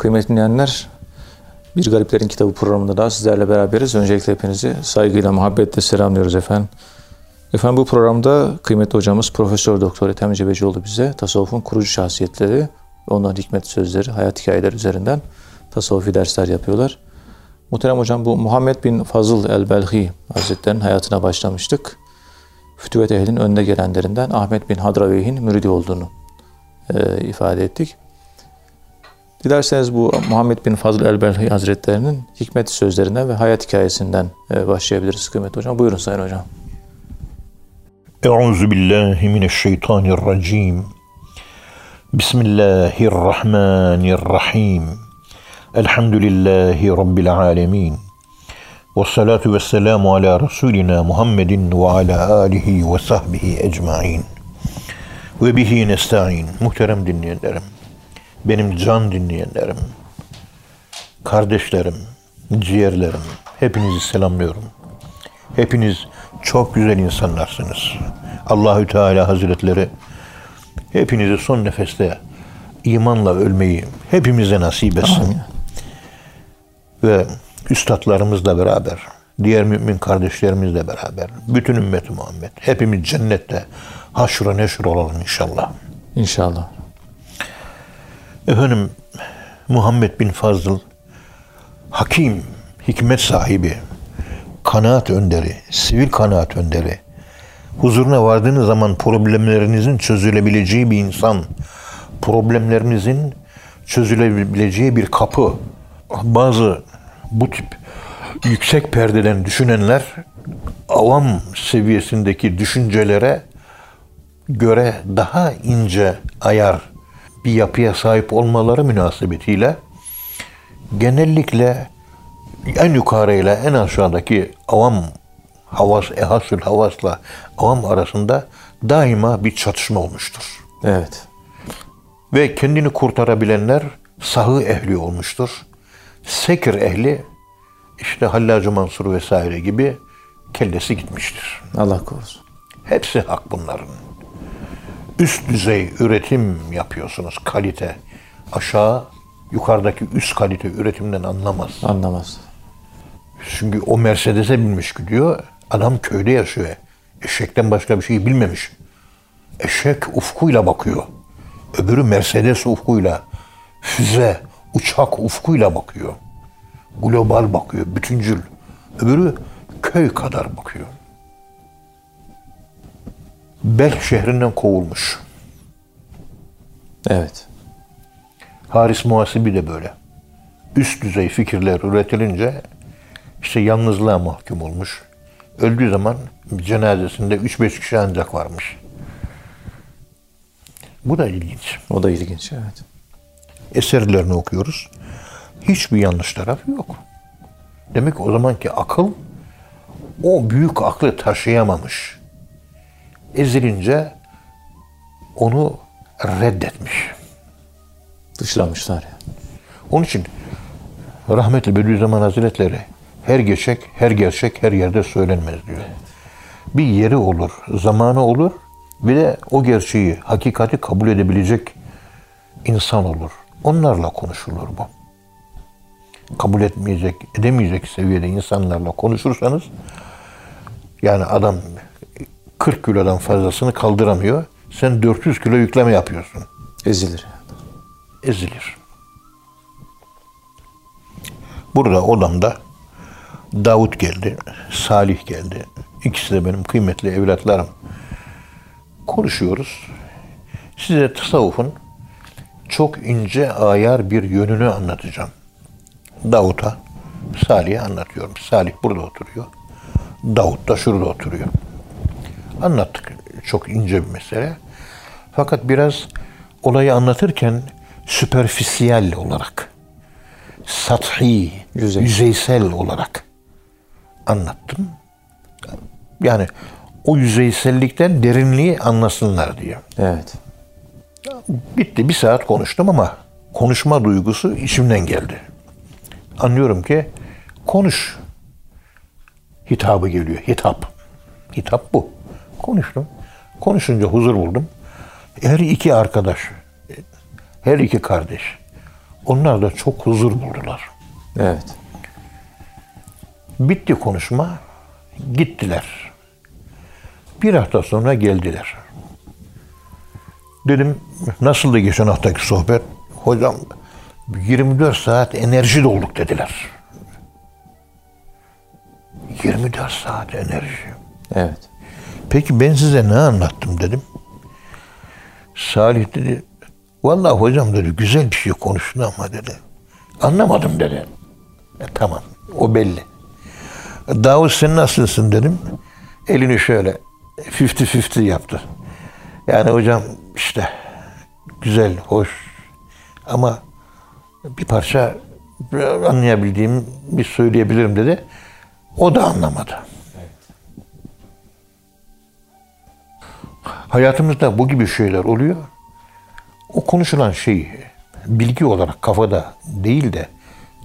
Kıymetli dinleyenler, Bir Gariplerin Kitabı programında daha sizlerle beraberiz. Öncelikle hepinizi saygıyla, muhabbetle selamlıyoruz efendim. Efendim bu programda kıymetli hocamız Profesör Doktor Ethem Cebecioğlu bize tasavvufun kurucu şahsiyetleri, onların hikmet sözleri, hayat hikayeleri üzerinden tasavvufi dersler yapıyorlar. Muhterem hocam bu Muhammed bin Fazıl el-Belhi Hazretleri'nin hayatına başlamıştık. Fütüvet ehlinin önde gelenlerinden Ahmet bin Hadraveyh'in müridi olduğunu e, ifade ettik. Dilerseniz bu Muhammed bin Fazıl el-Belhi Hazretlerinin hikmet sözlerinden ve hayat hikayesinden e, başlayabiliriz kıymetli hocam. Buyurun sayın hocam. Euzu billahi mineşşeytanirracim. Bismillahirrahmanirrahim. Elhamdülillahi rabbil alamin. Ve salatu ve selamu ala Resulina Muhammedin ve ala alihi ve sahbihi ecmain. Ve bihi nesta'in. Muhterem dinleyenlerim, benim can dinleyenlerim, kardeşlerim, ciğerlerim, hepinizi selamlıyorum. Hepiniz çok güzel insanlarsınız. Allahü Teala Hazretleri hepinizi son nefeste imanla ölmeyi hepimize nasip etsin. Amin. Ve üstadlarımızla beraber, diğer mümin kardeşlerimizle beraber, bütün ümmet Muhammed, hepimiz cennette haşra neşr olalım inşallah. İnşallah. Efendim Muhammed bin Fazıl hakim, hikmet sahibi, kanaat önderi, sivil kanaat önderi, huzuruna vardığınız zaman problemlerinizin çözülebileceği bir insan, problemlerinizin çözülebileceği bir kapı. Bazı bu tip yüksek perdeden düşünenler avam seviyesindeki düşüncelere göre daha ince ayar bir yapıya sahip olmaları münasebetiyle genellikle en yukarıyla en aşağıdaki avam havas, ehasül havasla avam arasında daima bir çatışma olmuştur. Evet. Ve kendini kurtarabilenler sahı ehli olmuştur. Sekir ehli işte Hallacı Mansur vesaire gibi kellesi gitmiştir. Allah korusun. Hepsi hak bunların. Üst düzey üretim yapıyorsunuz, kalite. Aşağı, yukarıdaki üst kalite üretimden anlamaz. Anlamaz. Çünkü o Mercedes'e binmiş gidiyor, adam köyde yaşıyor. Eşekten başka bir şey bilmemiş. Eşek ufkuyla bakıyor. Öbürü Mercedes ufkuyla, füze, uçak ufkuyla bakıyor. Global bakıyor, bütüncül. Öbürü köy kadar bakıyor. Belk şehrinden kovulmuş. Evet. Haris Muhasibi de böyle. Üst düzey fikirler üretilince işte yalnızlığa mahkum olmuş. Öldüğü zaman cenazesinde 3-5 kişi ancak varmış. Bu da ilginç. O da ilginç. Evet. Eserlerini okuyoruz. Hiçbir yanlış tarafı yok. Demek o zamanki akıl o büyük aklı taşıyamamış. Ezilince onu reddetmiş. Dışlamışlar yani. Onun için rahmetli Bediüzzaman Hazretleri her gerçek, her gerçek her yerde söylenmez diyor. Bir yeri olur, zamanı olur bir de o gerçeği, hakikati kabul edebilecek insan olur. Onlarla konuşulur bu. Kabul etmeyecek, edemeyecek seviyede insanlarla konuşursanız yani adam 40 kilodan fazlasını kaldıramıyor. Sen 400 kilo yükleme yapıyorsun. Ezilir. ezilir. Burada odamda Davut geldi, Salih geldi. İkisi de benim kıymetli evlatlarım. Konuşuyoruz. Size tasavvufun çok ince ayar bir yönünü anlatacağım. Davut'a, Salih'e anlatıyorum. Salih burada oturuyor. Davut da şurada oturuyor. Anlattık. Çok ince bir mesele. Fakat biraz olayı anlatırken süperfisiyel olarak, sathi, Yüzey. yüzeysel olarak anlattım. Yani o yüzeysellikten derinliği anlasınlar diye. Evet. Bitti. Bir saat konuştum ama konuşma duygusu içimden geldi. Anlıyorum ki konuş hitabı geliyor. Hitap. Hitap bu. Konuştum. Konuşunca huzur buldum. Her iki arkadaş, her iki kardeş Onlar da çok huzur buldular. Evet. Bitti konuşma. Gittiler. Bir hafta sonra geldiler. Dedim nasıldı geçen haftaki sohbet? Hocam 24 saat enerji dolduk dediler. 24 saat enerji. Evet. Peki ben size ne anlattım dedim. Salih dedi. Vallahi hocam dedi güzel bir şey konuştun ama dedi. Anlamadım dedi. E, tamam o belli. Davut sen nasılsın dedim. Elini şöyle 50-50 yaptı. Yani hocam işte güzel, hoş ama bir parça anlayabildiğim bir söyleyebilirim dedi. O da anlamadı. Hayatımızda bu gibi şeyler oluyor. O konuşulan şey bilgi olarak kafada değil de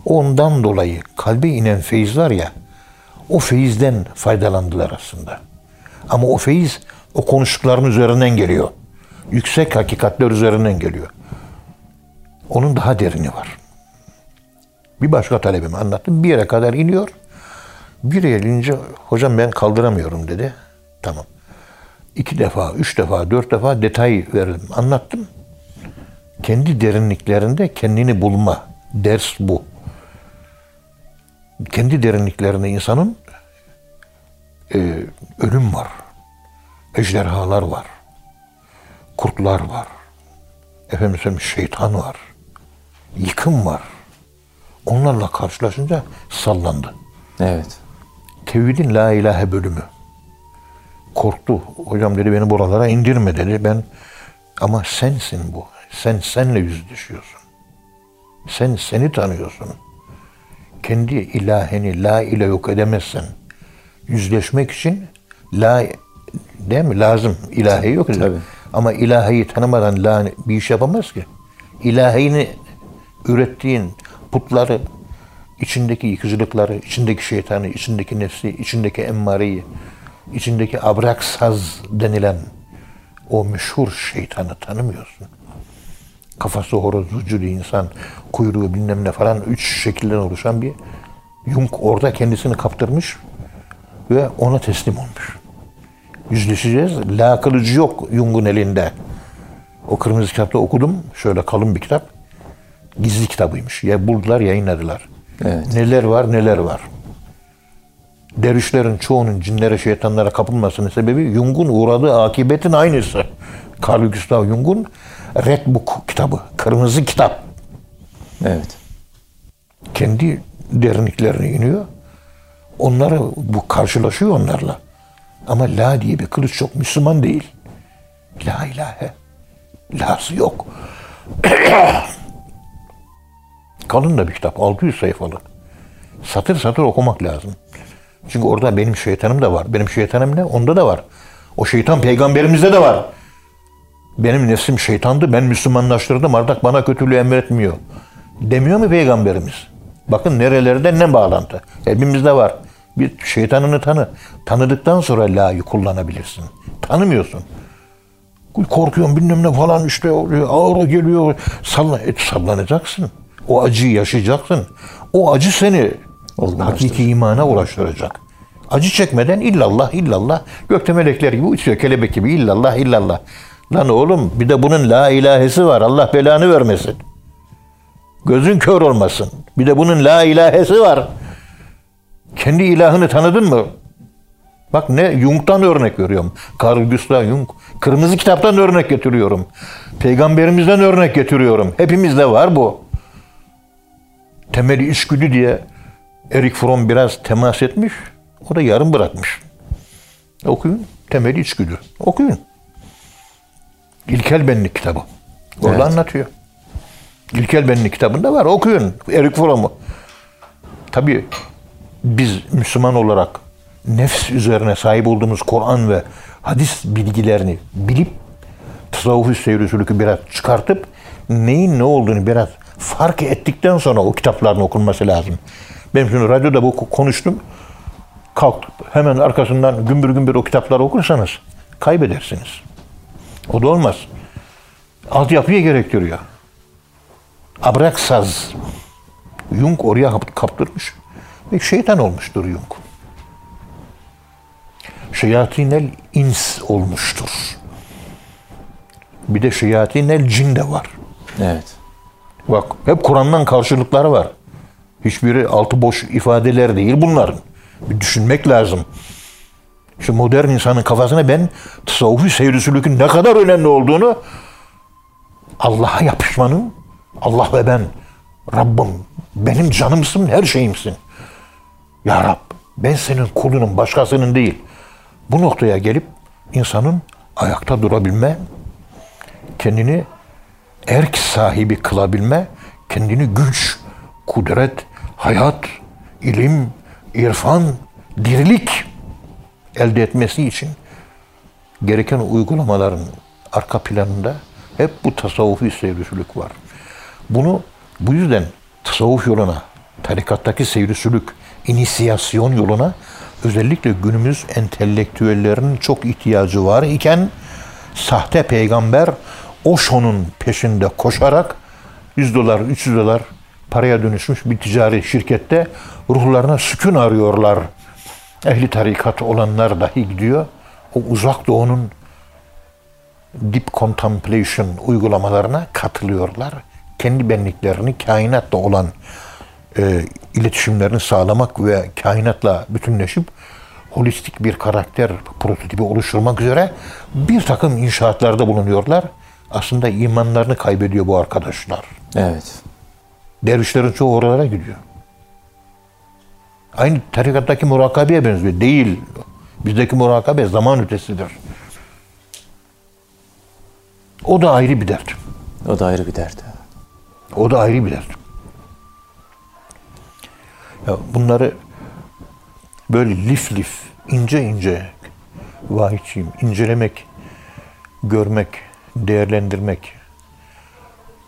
ondan dolayı kalbe inen feyiz var ya o feyizden faydalandılar aslında. Ama o feyiz o konuştukların üzerinden geliyor. Yüksek hakikatler üzerinden geliyor. Onun daha derini var. Bir başka talebime anlattım. Bir yere kadar iniyor. Bir yere inince hocam ben kaldıramıyorum dedi. Tamam. İki defa, üç defa, dört defa detay verdim. Anlattım. Kendi derinliklerinde kendini bulma. Ders bu. Kendi derinliklerinde insanın e, ölüm var. Ejderhalar var. Kurtlar var. Efendim şeytan var. Yıkım var. Onlarla karşılaşınca sallandı. Evet. Tevhidin la ilahe bölümü. Korktu. Hocam dedi beni buralara indirme dedi. Ben ama sensin bu. Sen senle yüzleşiyorsun. Sen seni tanıyorsun. Kendi ilaheni la ile yok edemezsen yüzleşmek için la değil mi? Lazım. İlahi yok. Tabii. Ama ilahiyi tanımadan la bir iş yapamaz ki. İlahini ürettiğin putları, içindeki yıkıcılıkları, içindeki şeytanı, içindeki nefsi, içindeki emmareyi, içindeki abraksaz denilen o meşhur şeytanı tanımıyorsun. Kafası horoz, vücudu insan, kuyruğu bilmem ne falan üç şekilden oluşan bir Jung orada kendisini kaptırmış ve ona teslim olmuş. Yüzleşeceğiz. La kılıcı yok Jung'un elinde. O kırmızı kitapta okudum. Şöyle kalın bir kitap. Gizli kitabıymış. Ya buldular, yayınladılar. Evet. Neler var, neler var. Dervişlerin çoğunun cinlere, şeytanlara kapılmasının sebebi Jung'un uğradığı akibetin aynısı. Carl Gustav Jung'un Red Book kitabı, kırmızı kitap. Evet. Kendi derinliklerine iniyor. Onları bu karşılaşıyor onlarla. Ama la diye bir kılıç çok Müslüman değil. La ilahe. Lası yok. Kalın da bir kitap. 600 sayfalı. Satır satır okumak lazım. Çünkü orada benim şeytanım da var. Benim şeytanım ne? Onda da var. O şeytan peygamberimizde de var. Benim nefsim şeytandı. Ben Müslümanlaştırdım. Artık bana kötülüğü emretmiyor. Demiyor mu peygamberimiz? Bakın nerelerde ne bağlantı. Hepimizde var. Bir şeytanını tanı. Tanıdıktan sonra la'yı kullanabilirsin. Tanımıyorsun. Korkuyorum bilmem ne falan işte. Ağır geliyor. Sallan, e, sallanacaksın. O acıyı yaşayacaksın. O acı seni hakiki imana ulaştıracak. Acı çekmeden illallah illallah gökte melekler gibi uçuyor kelebek gibi illallah illallah. Lan oğlum bir de bunun la ilahesi var. Allah belanı vermesin. Gözün kör olmasın. Bir de bunun la ilahesi var. Kendi ilahını tanıdın mı? Bak ne Jung'dan örnek veriyorum. Carl Gustav Jung. Kırmızı kitaptan örnek getiriyorum. Peygamberimizden örnek getiriyorum. Hepimizde var bu. Temeli içgüdü diye Erik Fromm biraz temas etmiş. O da yarım bırakmış. Okuyun. Temeli içgüdü. Okuyun. İlkel Benlik kitabı. Orada Evet. anlatıyor. İlkel Benlik kitabında var. Okuyun. Erik Fromm'u. Tabii biz Müslüman olarak nefs üzerine sahip olduğumuz Kur'an ve hadis bilgilerini bilip tasavvuf seyri biraz çıkartıp neyin ne olduğunu biraz fark ettikten sonra o kitapların okunması lazım. Ben şimdi radyoda bu konuştum. Kalk hemen arkasından gümbür gümbür o kitapları okursanız kaybedersiniz. O da olmaz. Altyapıya gerektiriyor. Abraksaz. Jung oraya kap- kaptırmış. Ve şeytan olmuştur Jung. Şeyatinel ins olmuştur. Bir de şeyatinel cin de var. Evet. Bak hep Kur'an'dan karşılıkları var. Hiçbiri altı boş ifadeler değil bunların. Bir düşünmek lazım. İşte modern insanın kafasına ben tasavvufi seyri sülükün ne kadar önemli olduğunu Allah'a yapışmanın Allah ve ben Rabbim benim canımsın her şeyimsin. Ya Rab ben senin kulunum başkasının değil. Bu noktaya gelip insanın ayakta durabilme, kendini erk sahibi kılabilme, kendini güç, kudret, hayat, ilim, irfan, dirilik elde etmesi için gereken uygulamaların arka planında hep bu tasavvufi seyrisülük var. Bunu bu yüzden tasavvuf yoluna, tarikattaki seyrisülük, inisiyasyon yoluna özellikle günümüz entelektüellerinin çok ihtiyacı var iken sahte peygamber Osho'nun peşinde koşarak 100 dolar, 300 dolar paraya dönüşmüş bir ticari şirkette ruhlarına sükun arıyorlar. Ehli tarikat olanlar dahi gidiyor. O uzak doğunun deep contemplation uygulamalarına katılıyorlar. Kendi benliklerini kainatla olan e, iletişimlerini sağlamak ve kainatla bütünleşip holistik bir karakter prototipi oluşturmak üzere bir takım inşaatlarda bulunuyorlar. Aslında imanlarını kaybediyor bu arkadaşlar. Evet. Dervişlerin çoğu oralara gidiyor. Aynı tarikattaki murakabeye benziyor. Değil. Bizdeki murakabe zaman ötesidir. O da ayrı bir dert. O da ayrı bir dert. O da ayrı bir dert. Ya bunları böyle lif lif, ince ince vahiyçiyim, incelemek, görmek, değerlendirmek,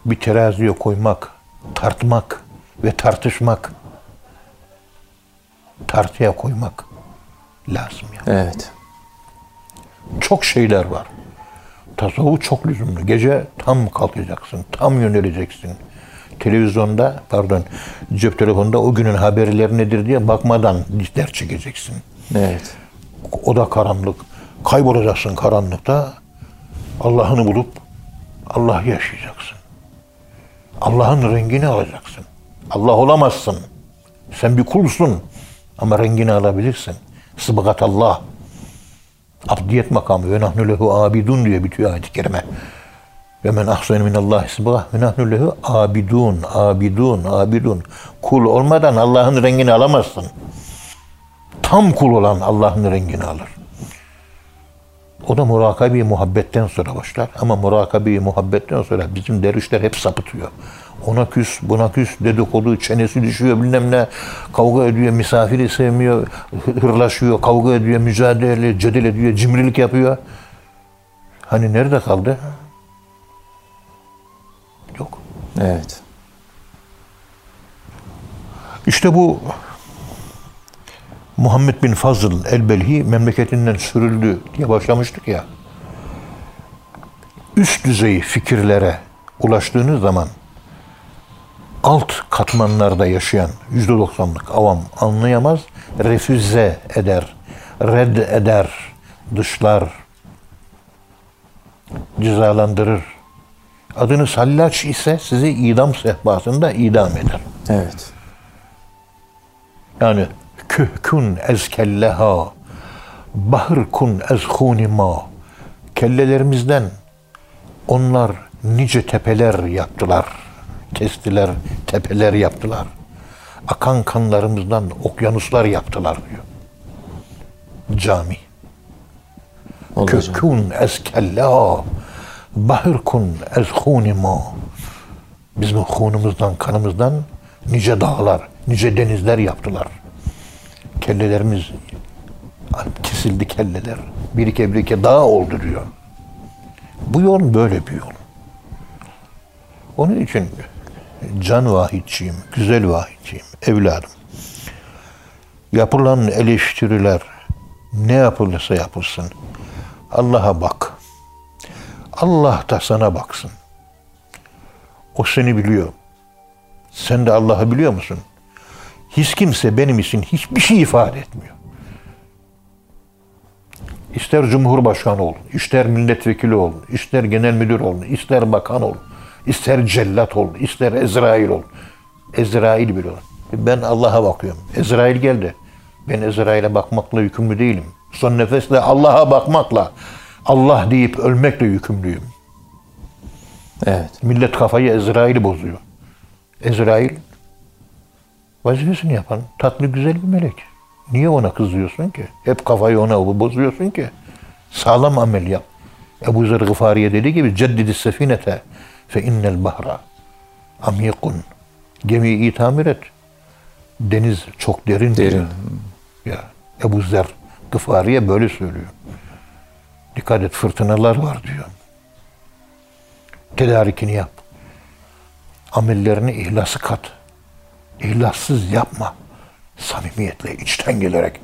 bir teraziye koymak, tartmak ve tartışmak, tartıya koymak lazım yani. Evet. Çok şeyler var. Tasavvuf çok lüzumlu. Gece tam kalkacaksın, tam yöneleceksin. Televizyonda, pardon, cep telefonunda o günün haberleri nedir diye bakmadan ders çekeceksin. Evet. O da karanlık. Kaybolacaksın karanlıkta. Allah'ını bulup Allah yaşayacaksın. Allah'ın rengini alacaksın. Allah olamazsın. Sen bir kulsun ama rengini alabilirsin. Sıbgat Allah. Abdiyet makamı ve nahnu lehu abidun diye bitiyor ayet-i kerime. Ve men ahsen minallahi sıbga ve nahnu lehu abidun, abidun, abidun. Kul olmadan Allah'ın rengini alamazsın. Tam kul olan Allah'ın rengini alır. O da murakabi muhabbetten sonra başlar. Ama murakabi muhabbetten sonra bizim dervişler hep sapıtıyor. Ona küs, buna küs, dedikodu, çenesi düşüyor, bilmem ne. Kavga ediyor, misafiri sevmiyor, hırlaşıyor, kavga ediyor, mücadele, cedel ediyor, cimrilik yapıyor. Hani nerede kaldı? Yok. Evet. İşte bu Muhammed bin Fazıl el-Belhi memleketinden sürüldü diye başlamıştık ya. Üst düzey fikirlere ulaştığınız zaman alt katmanlarda yaşayan yüzde doksanlık avam anlayamaz, refüze eder, red eder, dışlar, cezalandırır. Adını sallaç ise sizi idam sehpasında idam eder. Evet. Yani kühkün ez kelleha, bahır kun ez hunima. Kellelerimizden onlar nice tepeler yaptılar. Kestiler, tepeler yaptılar. Akan kanlarımızdan okyanuslar yaptılar diyor. Cami. Kökün ez kelleha, bahır kun ez hunima. Bizim hunumuzdan, kanımızdan nice dağlar, nice denizler yaptılar. Kellelerimiz kesildi kelleler. Bir iki bir iki dağ oldu diyor. Bu yol böyle bir yol. Onun için can vahidçiyim, güzel vahidçiyim, evladım. Yapılan eleştiriler ne yapılırsa yapılsın. Allah'a bak. Allah da sana baksın. O seni biliyor. Sen de Allah'ı biliyor musun? Hiç kimse benim için hiçbir şey ifade etmiyor. İster cumhurbaşkanı olun, ister milletvekili olun, ister genel müdür olun, ister bakan olun, ister cellat olun, ister Ezrail olun. Ezrail bile olun. Ben Allah'a bakıyorum. Ezrail geldi. Ben Ezrail'e bakmakla yükümlü değilim. Son nefesle Allah'a bakmakla, Allah deyip ölmekle yükümlüyüm. Evet. Millet kafayı Ezrail'i bozuyor. Ezrail vazifesini yapan tatlı güzel bir melek. Niye ona kızıyorsun ki? Hep kafayı ona bozuyorsun ki. Sağlam amel yap. Ebu Zer Gıfariye dediği gibi ceddidi sefinete fe innel bahra amyekun. Gemiyi iyi tamir et. Deniz çok derin. Derin. Ya Ebu Zer Gıfariye böyle söylüyor. Dikkat et fırtınalar var diyor. Tedarikini yap. Amellerini ihlası kat. İhlassız yapma. Samimiyetle, içten gelerek.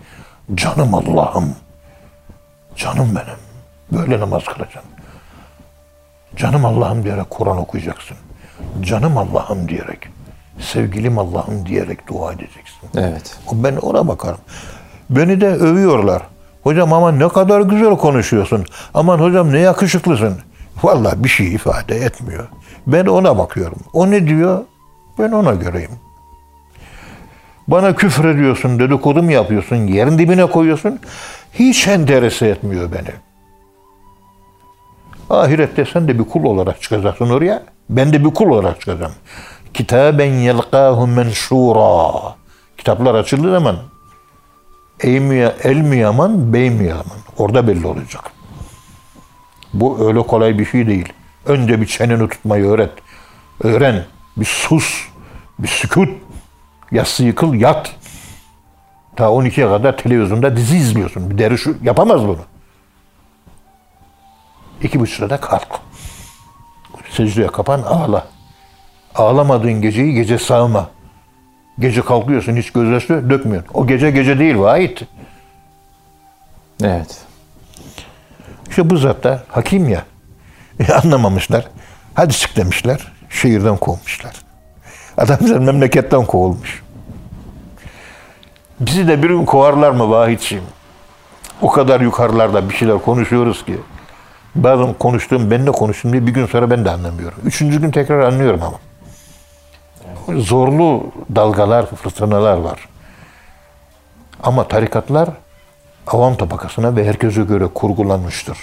Canım Allah'ım. Canım benim. Böyle namaz kılacaksın. Canım Allah'ım diyerek Kur'an okuyacaksın. Canım Allah'ım diyerek. Sevgilim Allah'ım diyerek dua edeceksin. Evet. Ben ona bakarım. Beni de övüyorlar. Hocam ama ne kadar güzel konuşuyorsun. Aman hocam ne yakışıklısın. Vallahi bir şey ifade etmiyor. Ben ona bakıyorum. O ne diyor? Ben ona göreyim. Bana küfür ediyorsun, dedikodu mu yapıyorsun, yerin dibine koyuyorsun. Hiç enterese etmiyor beni. Ahirette sen de bir kul olarak çıkacaksın oraya. Ben de bir kul olarak çıkacağım. Kitaben yelqahu menşura. Kitaplar açıldığı zaman el mi yaman, bey mi yaman? Orada belli olacak. Bu öyle kolay bir şey değil. Önce bir çeneni tutmayı öğret. Öğren. Bir sus. Bir sükut. Yassı yıkıl, yat. Ta 12'ye kadar televizyonda dizi izliyorsun. Bir deri şu yapamaz bunu. İki buçukta da kalk. Secdeye kapan ağla. Ağlamadığın geceyi gece sağma. Gece kalkıyorsun hiç gözyaşı dökmüyorsun. O gece gece değil vahit. Evet. İşte bu zat da hakim ya. E, anlamamışlar. Hadi çık demişler. Şehirden kovmuşlar. Adam bize memleketten kovulmuş. Bizi de bir gün kovarlar mı vahitçiyim? O kadar yukarılarda bir şeyler konuşuyoruz ki. Bazen konuştuğum, benimle konuştuğum diye bir gün sonra ben de anlamıyorum. Üçüncü gün tekrar anlıyorum ama. Zorlu dalgalar, fırtınalar var. Ama tarikatlar avam tabakasına ve herkese göre kurgulanmıştır.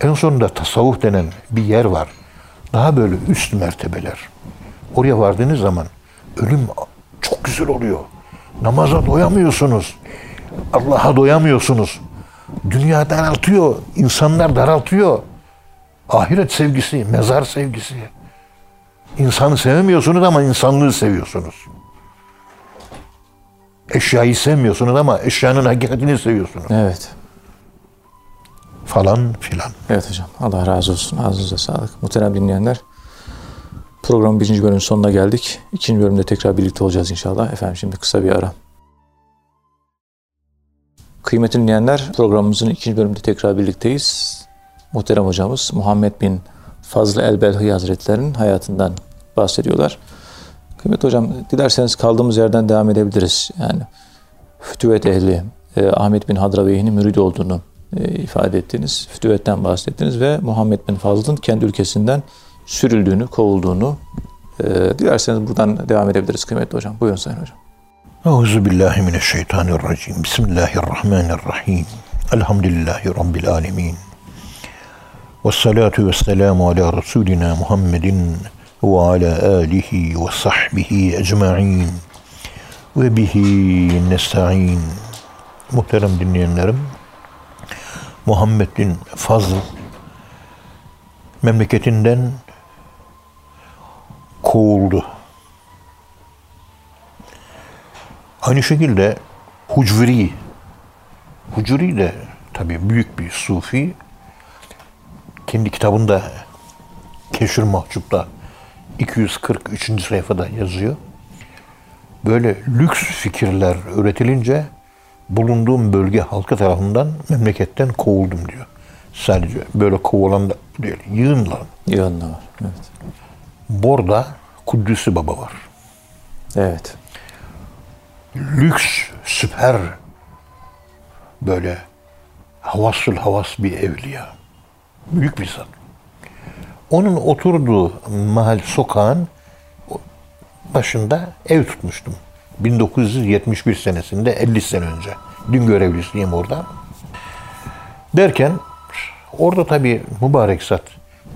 En sonunda tasavvuf denen bir yer var. Daha böyle üst mertebeler. Oraya vardığınız zaman ölüm çok güzel oluyor. Namaza doyamıyorsunuz. Allah'a doyamıyorsunuz. Dünya daraltıyor. insanlar daraltıyor. Ahiret sevgisi, mezar sevgisi. İnsanı sevmiyorsunuz ama insanlığı seviyorsunuz. Eşyayı sevmiyorsunuz ama eşyanın hakikatini seviyorsunuz. Evet. Falan filan. Evet hocam. Allah razı olsun. Ağzınıza sağlık. Muhterem dinleyenler. Programın birinci bölümün sonuna geldik. İkinci bölümde tekrar birlikte olacağız inşallah. Efendim şimdi kısa bir ara. Kıymetli dinleyenler programımızın ikinci bölümünde tekrar birlikteyiz. Muhterem hocamız Muhammed bin Fazıl el-Belhi Hazretleri'nin hayatından bahsediyorlar. Kıymetli hocam dilerseniz kaldığımız yerden devam edebiliriz. Yani fütüvet ehli e, Ahmet bin Hadraveyi'nin müridi olduğunu e, ifade ettiniz. Fütüvetten bahsettiniz ve Muhammed bin Fazıl'ın kendi ülkesinden sürüldüğünü, kovulduğunu e, dilerseniz buradan devam edebiliriz kıymetli hocam. Buyurun Sayın Hocam. Euzu billahi mineşşeytanirracim. Bismillahirrahmanirrahim. Elhamdülillahi rabbil alamin. Ves salatu vesselamu ala rasulina Muhammedin ve ala alihi ve sahbihi ecmaîn. Ve bihi nesta'in. Muhterem dinleyenlerim, Muhammed bin Fazıl memleketinden kovuldu. Aynı şekilde Hucviri, Hucviri de tabii büyük bir sufi. Kendi kitabında Keşir Mahcup'ta 243. sayfada yazıyor. Böyle lüks fikirler öğretilince bulunduğum bölge halkı tarafından memleketten kovuldum diyor. Sadece böyle kovulan da değil, yığınla. Yığınla var. Evet. Borda Kuddüsü Baba var. Evet. Lüks, süper böyle havasül havas bir evliya. Büyük bir zat. Onun oturduğu mahal sokağın başında ev tutmuştum. 1971 senesinde 50 sene önce. Dün görevlisiyim orada. Derken orada tabii mübarek zat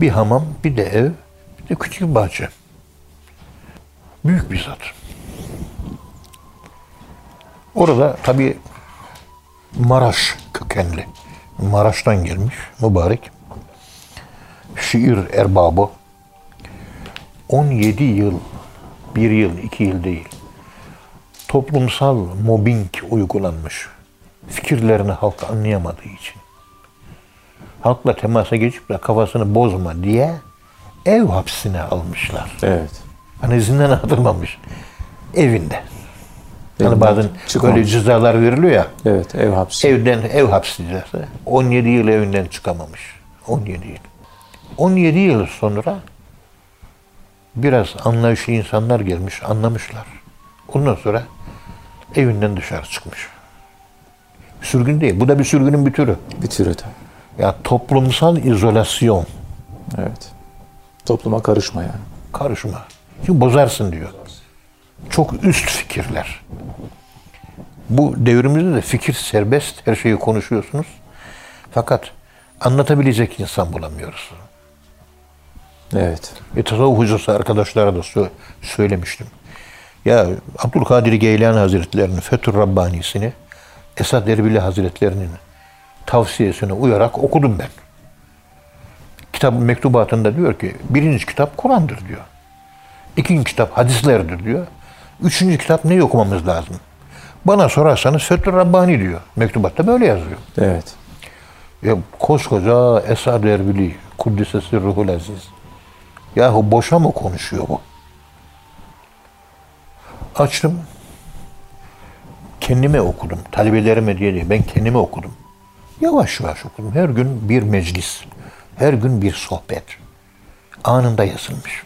bir hamam, bir de ev, küçük bir bahçe. Büyük bir zat. Orada tabii Maraş kökenli. Maraş'tan gelmiş mübarek. Şiir erbabı. 17 yıl, bir yıl, iki yıl değil. Toplumsal mobbing uygulanmış. Fikirlerini halk anlayamadığı için. Halkla temasa geçip de kafasını bozma diye ev hapsine almışlar. Evet. Hani zindana atılmamış. Evinde. Hani bazen çıkmamış. böyle cezalar veriliyor ya. Evet. Ev hapsi. Evden ev hapsi cezası. 17 yıl evinden çıkamamış. 17 yıl. 17 yıl sonra biraz anlayışlı insanlar gelmiş, anlamışlar. Ondan sonra evinden dışarı çıkmış. Sürgün değil. Bu da bir sürgünün bir türü. Bir tür öte. Ya toplumsal izolasyon. Evet. Topluma karışma yani. Karışma. Çünkü bozarsın diyor. Çok üst fikirler. Bu devrimizde de fikir serbest. Her şeyi konuşuyorsunuz. Fakat anlatabilecek insan bulamıyoruz. Evet. E, tasavvuf hocası arkadaşlara da sö- söylemiştim. Ya Abdülkadir Geylani Hazretleri'nin Fethur Rabbani'sini Esad Erbili Hazretlerinin tavsiyesine uyarak okudum ben. Kitabın mektubatında diyor ki birinci kitap Kur'an'dır diyor. İkinci kitap hadislerdir diyor. Üçüncü kitap ne okumamız lazım? Bana sorarsanız Fethur Rabbani diyor. Mektubatta böyle yazıyor. Evet. Ya koskoca Esad Erbili, Kuddisesi Ruhul Aziz. Yahu boşa mı konuşuyor bu? Açtım. Kendime okudum. Talebelerime diye değil. Ben kendime okudum. Yavaş yavaş okudum. Her gün bir meclis. Her gün bir sohbet. Anında yazılmış.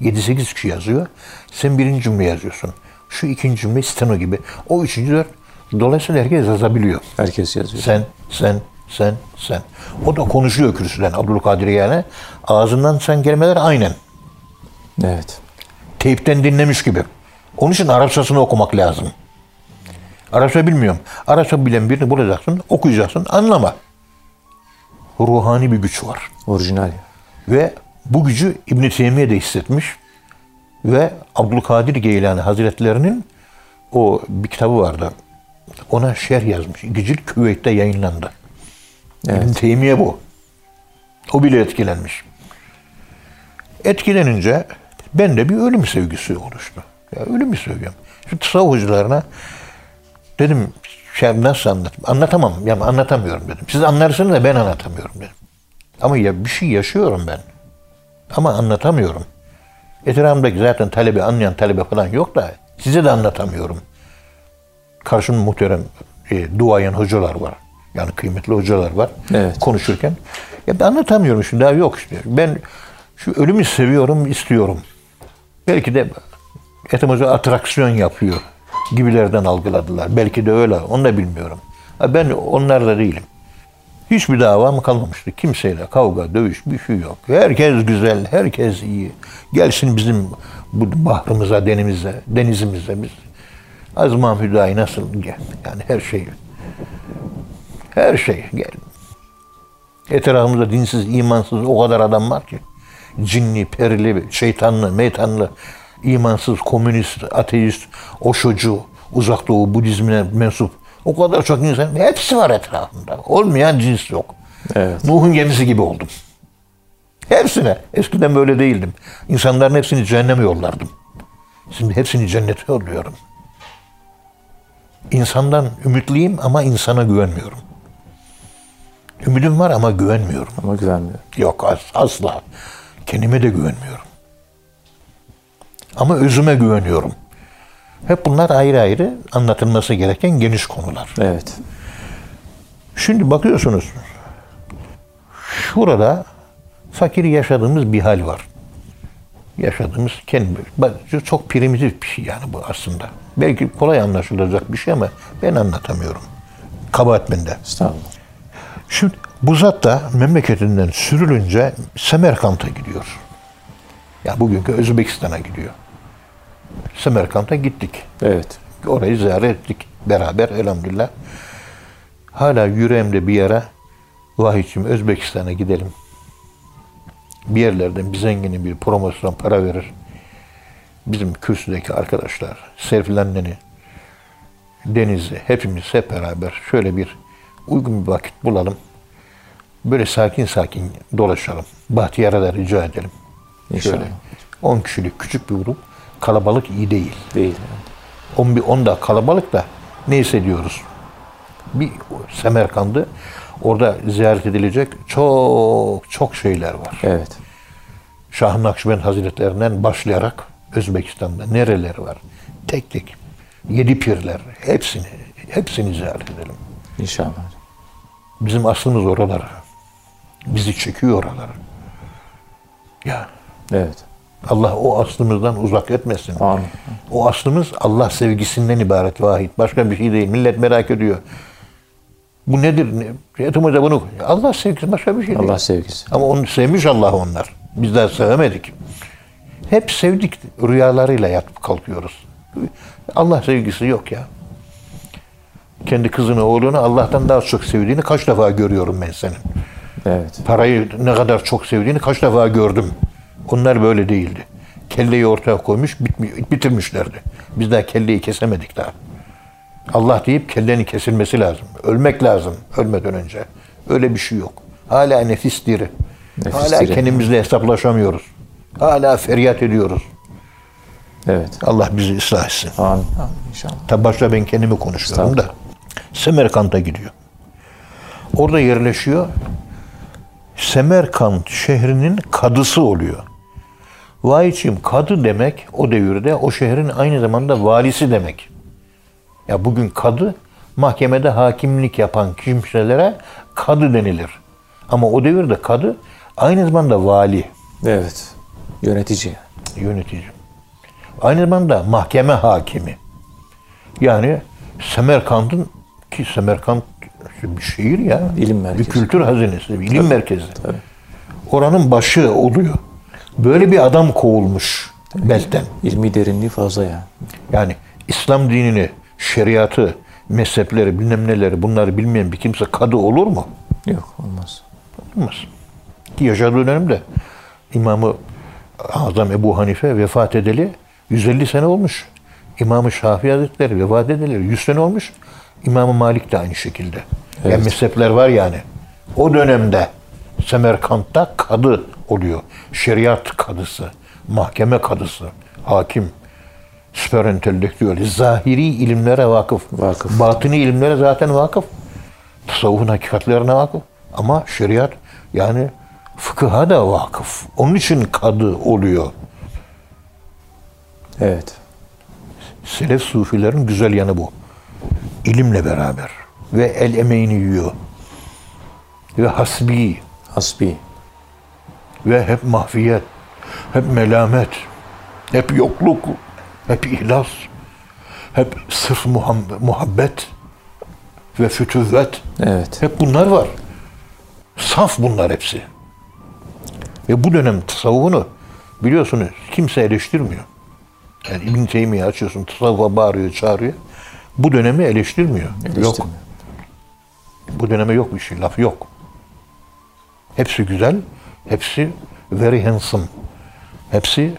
7-8 kişi yazıyor. Sen birinci cümle yazıyorsun. Şu ikinci cümle steno gibi. O üçüncü dört. Dolayısıyla herkes yazabiliyor. Herkes yazıyor. Sen, sen, sen, sen. O da konuşuyor kürsüden Abdülkadir yani. Ağzından sen kelimeler aynen. Evet. Teypten dinlemiş gibi. Onun için Arapçasını okumak lazım. Arapça bilmiyorum. Arapça bilen birini bulacaksın, okuyacaksın, anlama. Ruhani bir güç var. Orijinal. Ve bu gücü İbn Teymiye de hissetmiş. Ve Abdülkadir Geylani Hazretlerinin o bir kitabı vardı. Ona şerh yazmış. İki Küveyt'te yayınlandı. Evet. İbn Teymiye bu. O bile etkilenmiş. Etkilenince bende bir ölüm sevgisi oluştu. Ya ölümü seviyorum. Şu tasavvuf hocalarına dedim şey nasıl anlatayım? Anlatamam. Yani anlatamıyorum dedim. Siz anlarsınız da ben anlatamıyorum dedim. Ama ya bir şey yaşıyorum ben. Ama anlatamıyorum. Etrafımdaki zaten talebe, anlayan talebe falan yok da size de anlatamıyorum. Karşımda muhterem e, duayen hocalar var. Yani kıymetli hocalar var. Evet. Konuşurken. Ya ben anlatamıyorum şimdi daha yok işte. Ben şu ölümü seviyorum, istiyorum. Belki de Ethem Hoca atraksiyon yapıyor gibilerden algıladılar. Belki de öyle. Onu da bilmiyorum. Ben onlarda değilim. Hiçbir davam kalmamıştı. Kimseyle kavga, dövüş bir şey yok. Herkes güzel, herkes iyi. Gelsin bizim bu bahrımıza, denimize, denizimize biz. Azma Hüdayi nasıl gel? Yani her şey. Her şey gel. Etrafımızda dinsiz, imansız o kadar adam var ki. Cinli, perili, şeytanlı, meytanlı, imansız, komünist, ateist, o çocuğu, uzak doğu Budizmine mensup. O kadar çok insan, hepsi var etrafımda. Olmayan cins yok. Evet. Nuh'un gemisi gibi oldum. Hepsine. Eskiden böyle değildim. İnsanların hepsini cehenneme yollardım. Şimdi hepsini cennete yolluyorum. İnsandan ümitliyim ama insana güvenmiyorum. Ümidim var ama güvenmiyorum. Ama güvenmiyor. Yok as- asla. Kendime de güvenmiyorum. Ama özüme güveniyorum. Hep bunlar ayrı ayrı anlatılması gereken geniş konular. Evet. Şimdi bakıyorsunuz. Şurada fakir yaşadığımız bir hal var. yaşadığımız kendi çok primitif bir şey yani bu aslında. Belki kolay anlaşılacak bir şey ama ben anlatamıyorum. Kabahat bende. Estağfurullah. Şimdi bu zat da memleketinden sürülünce Semerkant'a gidiyor. Ya bugünkü Özbekistan'a gidiyor. Semerkant'a gittik. Evet. Orayı ziyaret ettik beraber elhamdülillah. Hala yüreğimde bir yere vahiyçim Özbekistan'a gidelim. Bir yerlerden bir zenginin bir promosyon para verir. Bizim kürsüdeki arkadaşlar, Serfilenlen'i, Deniz'i, hepimiz hep beraber şöyle bir uygun bir vakit bulalım. Böyle sakin sakin dolaşalım. Bahtiyar'a da rica edelim. İnşallah. Şöyle 10 kişilik küçük bir grup. Kalabalık iyi değil. Değil. 10 bir 10 da kalabalık da ne hissediyoruz? Bir Semerkand'ı orada ziyaret edilecek çok çok şeyler var. Evet. Şah Nakşibend Hazretlerinden başlayarak Özbekistan'da nereler var? Tek tek yedi pirler hepsini hepsini ziyaret edelim. İnşallah. Bizim aslımız oralar. Bizi çekiyor oralar. Ya Evet. Allah o aslımızdan uzak etmesin. Amin. O aslımız Allah sevgisinden ibaret vahid. Başka bir şey değil. Millet merak ediyor. Bu nedir? Ne? Rehatim Hoca bunu Allah sevgisi başka bir şey değil. Allah sevgisi. Ama onu sevmiş Allah onlar. Biz de sevemedik. Hep sevdik. Rüyalarıyla yatıp kalkıyoruz. Allah sevgisi yok ya. Kendi kızını, oğlunu Allah'tan daha çok sevdiğini kaç defa görüyorum ben senin. Evet. Parayı ne kadar çok sevdiğini kaç defa gördüm. Onlar böyle değildi. Kelleyi ortaya koymuş, bitirmişlerdi. Biz daha kelleyi kesemedik daha. Allah deyip kellenin kesilmesi lazım. Ölmek lazım ölmeden önce. Öyle bir şey yok. Hala nefis diri. Nefis Hala diri. kendimizle hesaplaşamıyoruz. Hala feryat ediyoruz. Evet. Allah bizi ıslah etsin. Amin. Amin. İnşallah. Tabi başta ben kendimi konuşuyorum da. Semerkant'a gidiyor. Orada yerleşiyor. Semerkant şehrinin kadısı oluyor. Vahiyçim kadı demek o devirde o şehrin aynı zamanda valisi demek. Ya bugün kadı mahkemede hakimlik yapan kimselere kadı denilir. Ama o devirde kadı aynı zamanda vali, Evet. Yönetici. yönetici. Aynı zamanda mahkeme hakimi. Yani Semerkant'ın ki Semerkant bir şehir ya. İlim merkezi. Bir kültür hazinesi, bir ilim merkezi. Tabii. Oranın başı oluyor. Böyle bir adam kovulmuş belten. İlmi derinliği fazla yani. Yani İslam dinini, şeriatı, mezhepleri, bilmem neleri bunları bilmeyen bir kimse kadı olur mu? Yok olmaz. Olmaz. Ki yaşadığı dönemde İmamı Azam Ebu Hanife vefat edeli 150 sene olmuş. İmam-ı Şafii Hazretleri vefat edeli 100 sene olmuş. İmam-ı Malik de aynı şekilde. Yani Evet. mezhepler var yani. O dönemde Semerkant'ta kadı oluyor. Şeriat kadısı, mahkeme kadısı, hakim, süper entelektüel, zahiri ilimlere vakıf. Vakıf. Batini ilimlere zaten vakıf. Tasavvufun hakikatlerine vakıf. Ama şeriat yani fıkıha da vakıf. Onun için kadı oluyor. Evet. Selef sufilerin güzel yanı bu. İlimle beraber. Ve el emeğini yiyor. Ve hasbi. Hasbi. Ve hep mahfiyet. Hep melamet. Hep yokluk. Hep ihlas. Hep sırf muhabbet. Ve fütüvvet. Evet. Hep bunlar var. Saf bunlar hepsi. Ve bu dönem tasavvufunu biliyorsunuz kimse eleştirmiyor. Yani İbn Teymiye açıyorsun tasavvufa bağırıyor, çağırıyor. Bu dönemi eleştirmiyor. Yok. Eleştirmiyor. Bu döneme yok bir şey, laf yok. Hepsi güzel, hepsi very handsome. Hepsi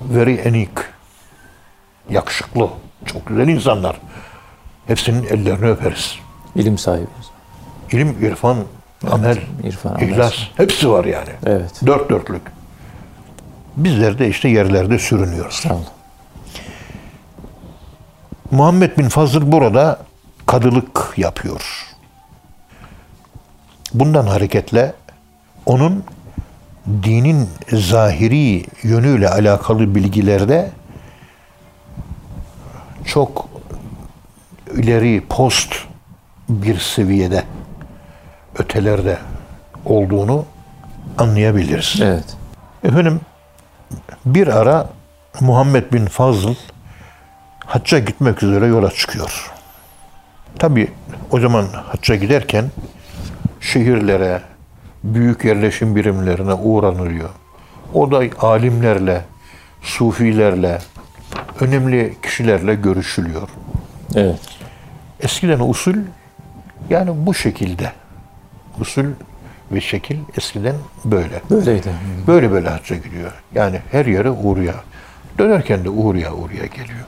very unique. Yakışıklı, çok güzel insanlar. Hepsinin ellerini öperiz. İlim sahibi. İlim, irfan, amel, irfan, amel. ihlas hepsi var yani. Evet. Dört dörtlük. Bizler de işte yerlerde sürünüyoruz. Olun. Muhammed bin Fazıl burada kadılık yapıyor. Bundan hareketle onun dinin zahiri yönüyle alakalı bilgilerde çok ileri post bir seviyede ötelerde olduğunu anlayabiliriz. Evet. Efendim Bir ara Muhammed bin Fazıl hacca gitmek üzere yola çıkıyor. Tabi o zaman hacca giderken şehirlere, büyük yerleşim birimlerine uğranılıyor. O da alimlerle, sufilerle, önemli kişilerle görüşülüyor. Evet. Eskiden usul yani bu şekilde. Usul ve şekil eskiden böyle. Böyleydi. Böyle böyle hacca gidiyor. Yani her yere uğruya. Dönerken de uğruya uğruya geliyor.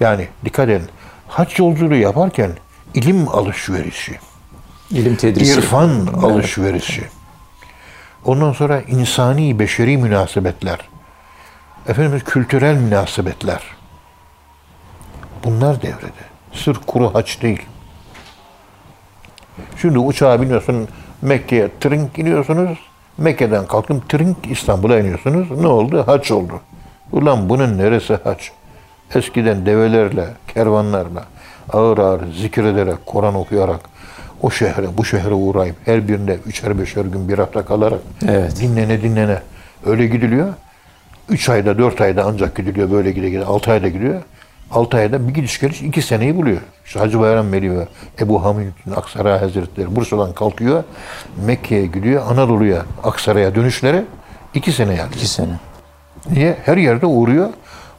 Yani dikkat edin. Hac yolculuğu yaparken ilim alışverişi, İlim tedrisi. irfan alışverişi. Ondan sonra insani, beşeri münasebetler. Efendim kültürel münasebetler. Bunlar devrede. Sırf kuru haç değil. Şimdi uçağa biniyorsun Mekke'ye trink iniyorsunuz. Mekke'den kalktım trink İstanbul'a iniyorsunuz. Ne oldu? Haç oldu. Ulan bunun neresi haç? Eskiden develerle, kervanlarla ağır ağır zikrederek, Kur'an okuyarak o şehre, bu şehre uğrayıp her birinde üçer beşer gün bir hafta kalarak Evet. dinlene dinlene öyle gidiliyor. Üç ayda, dört ayda ancak gidiliyor. Böyle gide gide. Altı ayda gidiyor. Altı ayda bir gidiş geliş iki seneyi buluyor. İşte Hacı Bayram Veli ve Ebu Hamid'in Aksaray Hazretleri Bursa'dan kalkıyor. Mekke'ye gidiyor. Anadolu'ya, Aksaray'a dönüşleri iki sene yani. İki sene. Niye? Her yerde uğruyor.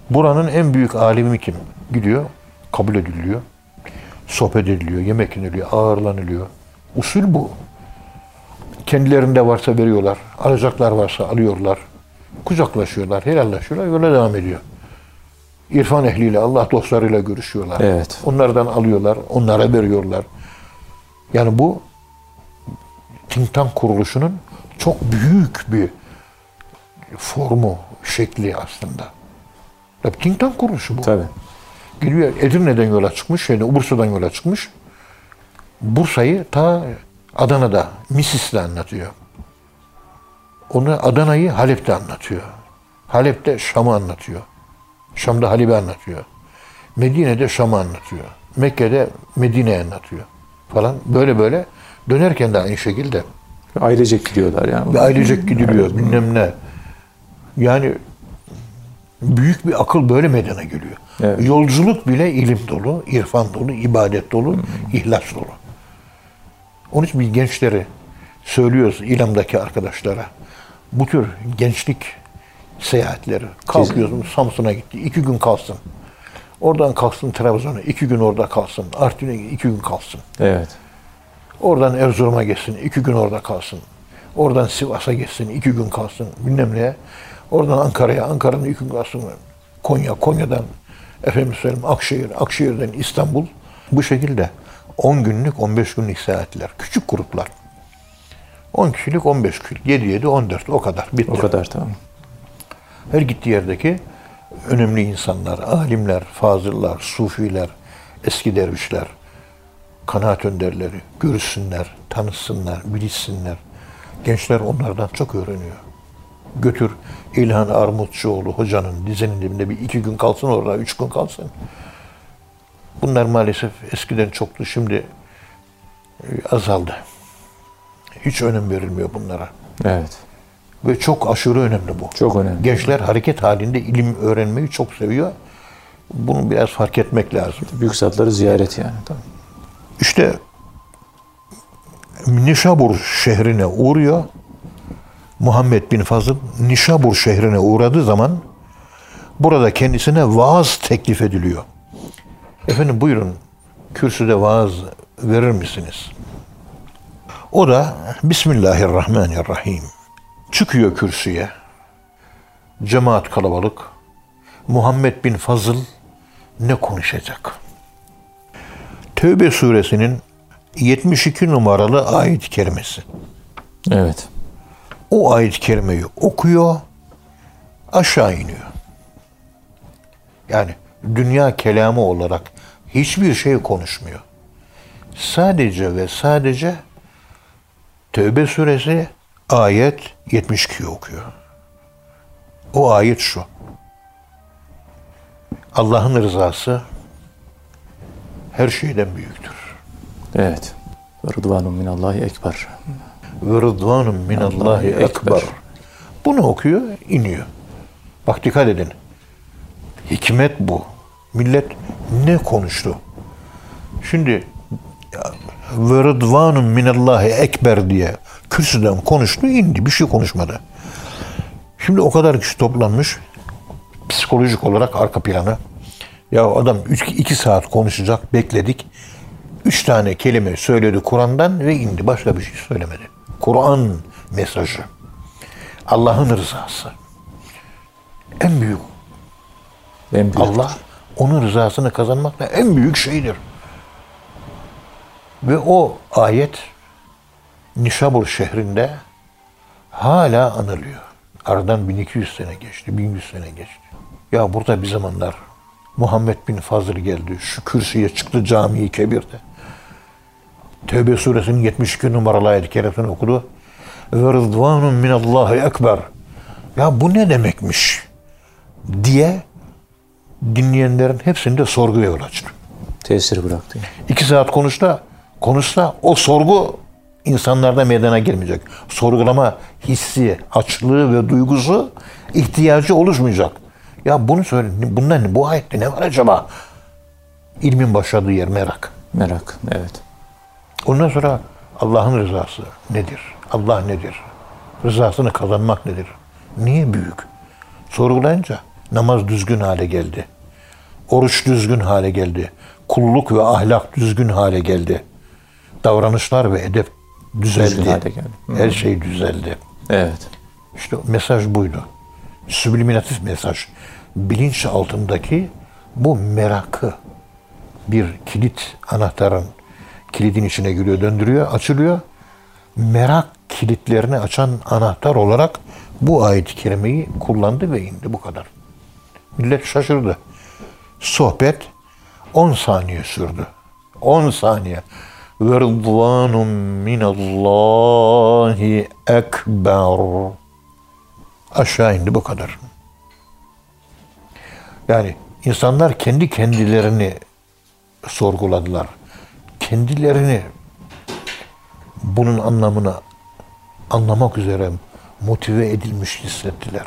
Buranın en büyük alimi kim? Gidiyor, kabul ediliyor. Sohbet ediliyor, yemek yeniliyor, ağırlanılıyor. Usul bu. Kendilerinde varsa veriyorlar. Alacaklar varsa alıyorlar. Kucaklaşıyorlar, helallaşıyorlar. Yola devam ediyor. İrfan ehliyle, Allah dostlarıyla görüşüyorlar. Evet. Onlardan alıyorlar, onlara veriyorlar. Yani bu think tank kuruluşunun çok büyük bir formu, şekli aslında. Tabii think tank kuruluşu bu. Tabii. Gidiyor Edirne'den yola çıkmış, şeyde Bursa'dan yola çıkmış. Bursa'yı ta Adana'da, Misis'te anlatıyor. Onu Adana'yı Halep'te anlatıyor. Halep'te Şam'ı anlatıyor. Şam'da Halep'i anlatıyor. Medine'de Şam'ı anlatıyor. Mekke'de Medine'yi anlatıyor. Falan böyle böyle. Dönerken de aynı şekilde. Ailecek gidiyorlar yani. Bir ailecek gidiliyor bilmem ne. Yani büyük bir akıl böyle meydana geliyor. Evet. Yolculuk bile ilim dolu, irfan dolu, ibadet dolu, ihlas dolu. Onun için biz gençleri söylüyoruz İlam'daki arkadaşlara. Bu tür gençlik seyahatleri. Kalkıyorsun Samsun'a gitti. iki gün kalsın. Oradan kalksın Trabzon'a. iki gün orada kalsın. Artvin'e iki gün kalsın. Evet. Oradan Erzurum'a geçsin, iki gün orada kalsın. Oradan Sivas'a geçsin, iki gün kalsın, bilmem neye. Oradan Ankara'ya, Ankara'nın gün kalsın. Konya, Konya'dan efendim söyleyeyim Akşehir, Akşehir'den İstanbul. Bu şekilde 10 günlük, 15 günlük seyahatler. Küçük gruplar. 10 kişilik, 15 kişilik. 7, 7, 14 o kadar. Bitti. O kadar tamam. Her gittiği yerdeki önemli insanlar, alimler, fazıllar, sufiler, eski dervişler, kanaat önderleri görüşsünler, tanısınlar, bilişsinler. Gençler onlardan çok öğreniyor. Götür İlhan Armutçuoğlu hocanın dizinin dibinde bir iki gün kalsın orada, üç gün kalsın. Bunlar maalesef eskiden çoktu, şimdi e, azaldı. Hiç önem verilmiyor bunlara. Evet. Ve çok aşırı önemli bu. Çok önemli. Gençler hareket halinde ilim öğrenmeyi çok seviyor. Bunu biraz fark etmek lazım. Büyük zatları ziyaret yani. Tamam. İşte Nişabur şehrine uğruyor. Muhammed bin Fazıl Nişabur şehrine uğradığı zaman burada kendisine vaaz teklif ediliyor. Efendim buyurun kürsüde vaaz verir misiniz? O da Bismillahirrahmanirrahim. Çıkıyor kürsüye. Cemaat kalabalık. Muhammed bin Fazıl ne konuşacak? Tevbe suresinin 72 numaralı ayet-i kerimesi. Evet. O ayet-i kerimeyi okuyor, aşağı iniyor. Yani dünya kelamı olarak hiçbir şey konuşmuyor. Sadece ve sadece Tevbe suresi ayet 72'yi okuyor. O ayet şu. Allah'ın rızası her şeyden büyüktür. Evet. Ve Rıdvanun minallahi ekber. Ve rıdvanun minallahi Allahi ekber. Bunu okuyor, iniyor. Bak dikkat edin. Hikmet bu. Millet ne konuştu? Şimdi ve rıdvanun minallahi ekber diye kürsüden konuştu indi. Bir şey konuşmadı. Şimdi o kadar kişi toplanmış psikolojik olarak arka planı. Ya adam 2 saat konuşacak bekledik. Üç tane kelime söyledi Kur'an'dan ve indi. Başka bir şey söylemedi. Kur'an mesajı. Allah'ın rızası. En büyük. En büyük. Allah onun rızasını kazanmak da en büyük şeydir. Ve o ayet Nişabur şehrinde hala anılıyor. Aradan 1200 sene geçti, 1100 sene geçti. Ya burada bir zamanlar Muhammed bin Fazıl geldi. Şu kürsüye çıktı camiyi kebirde. Tevbe suresinin 72 numaralı ayet keresini okudu. Ve rızvanun minallahi ekber. Ya bu ne demekmiş? Diye dinleyenlerin hepsinde sorguya yol açtı. Tesir bıraktı. İki saat konuşta, konuşsa o sorgu insanlarda meydana gelmeyecek. Sorgulama hissi, açlığı ve duygusu ihtiyacı oluşmayacak. Ya bunu söyle, bundan bu ayette ne var acaba? İlmin başladığı yer merak. Merak, evet. Ondan sonra Allah'ın rızası nedir? Allah nedir? Rızasını kazanmak nedir? Niye büyük? Sorgulayınca namaz düzgün hale geldi. Oruç düzgün hale geldi. Kulluk ve ahlak düzgün hale geldi. Davranışlar ve edep düzeldi. Düzgün hale geldi. Her şey düzeldi. Evet. İşte mesaj buydu. Subliminatif mesaj. Bilinç altındaki bu merakı bir kilit anahtarın kilidin içine giriyor, döndürüyor, açılıyor. Merak kilitlerini açan anahtar olarak bu ayet-i kerimeyi kullandı ve indi bu kadar. Millet şaşırdı. Sohbet 10 saniye sürdü. 10 saniye. Ve rıdvanun minallahi ekber. Aşağı indi bu kadar. Yani insanlar kendi kendilerini sorguladılar. Kendilerini bunun anlamını anlamak üzere motive edilmiş hissettiler.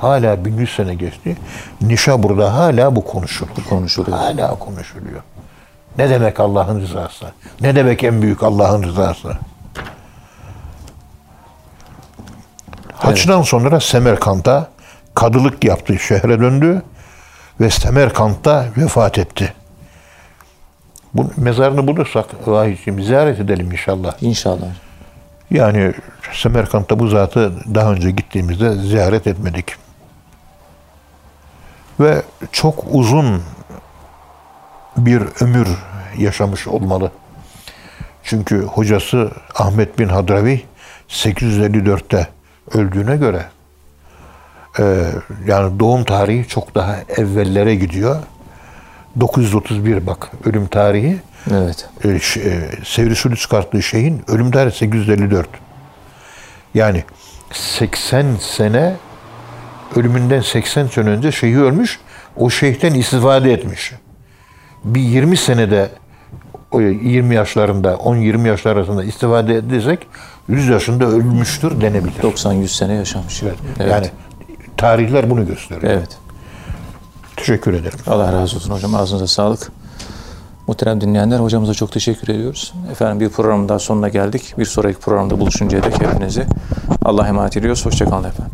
Hala 1100 sene geçti. Nişabur'da hala bu konuşuluyor. Konuşuluyor. Hala konuşuluyor. Ne demek Allah'ın rızası? Ne demek en büyük Allah'ın rızası? Haçtan sonra Semerkant'a kadılık yaptı, şehre döndü ve Semerkant'ta vefat etti. Bu mezarını bulursak vahiyim ziyaret edelim inşallah. İnşallah. Yani Semerkant'ta bu zatı daha önce gittiğimizde ziyaret etmedik. Ve çok uzun bir ömür yaşamış olmalı. Çünkü hocası Ahmet bin Hadravi 854'te öldüğüne göre e, yani doğum tarihi çok daha evvellere gidiyor. 931 bak ölüm tarihi. Evet. E, ş- e, Sevri Sülü çıkarttığı şeyin ölüm tarihi 854. Yani 80 sene ölümünden 80 sene önce şeyhi ölmüş. O şeyhten istifade etmiş. Bir 20 senede o 20 yaşlarında 10-20 yaşlar arasında istifade edersek 100 yaşında ölmüştür denebilir. 90-100 sene yaşamış. Evet. Evet. Yani tarihler bunu gösteriyor. Evet. Teşekkür ederim. Allah razı olsun hocam. Ağzınıza sağlık. Muhterem dinleyenler hocamıza çok teşekkür ediyoruz. Efendim bir programın daha sonuna geldik. Bir sonraki programda buluşuncaya dek hepinizi Allah'a emanet ediyoruz. Hoşçakalın efendim.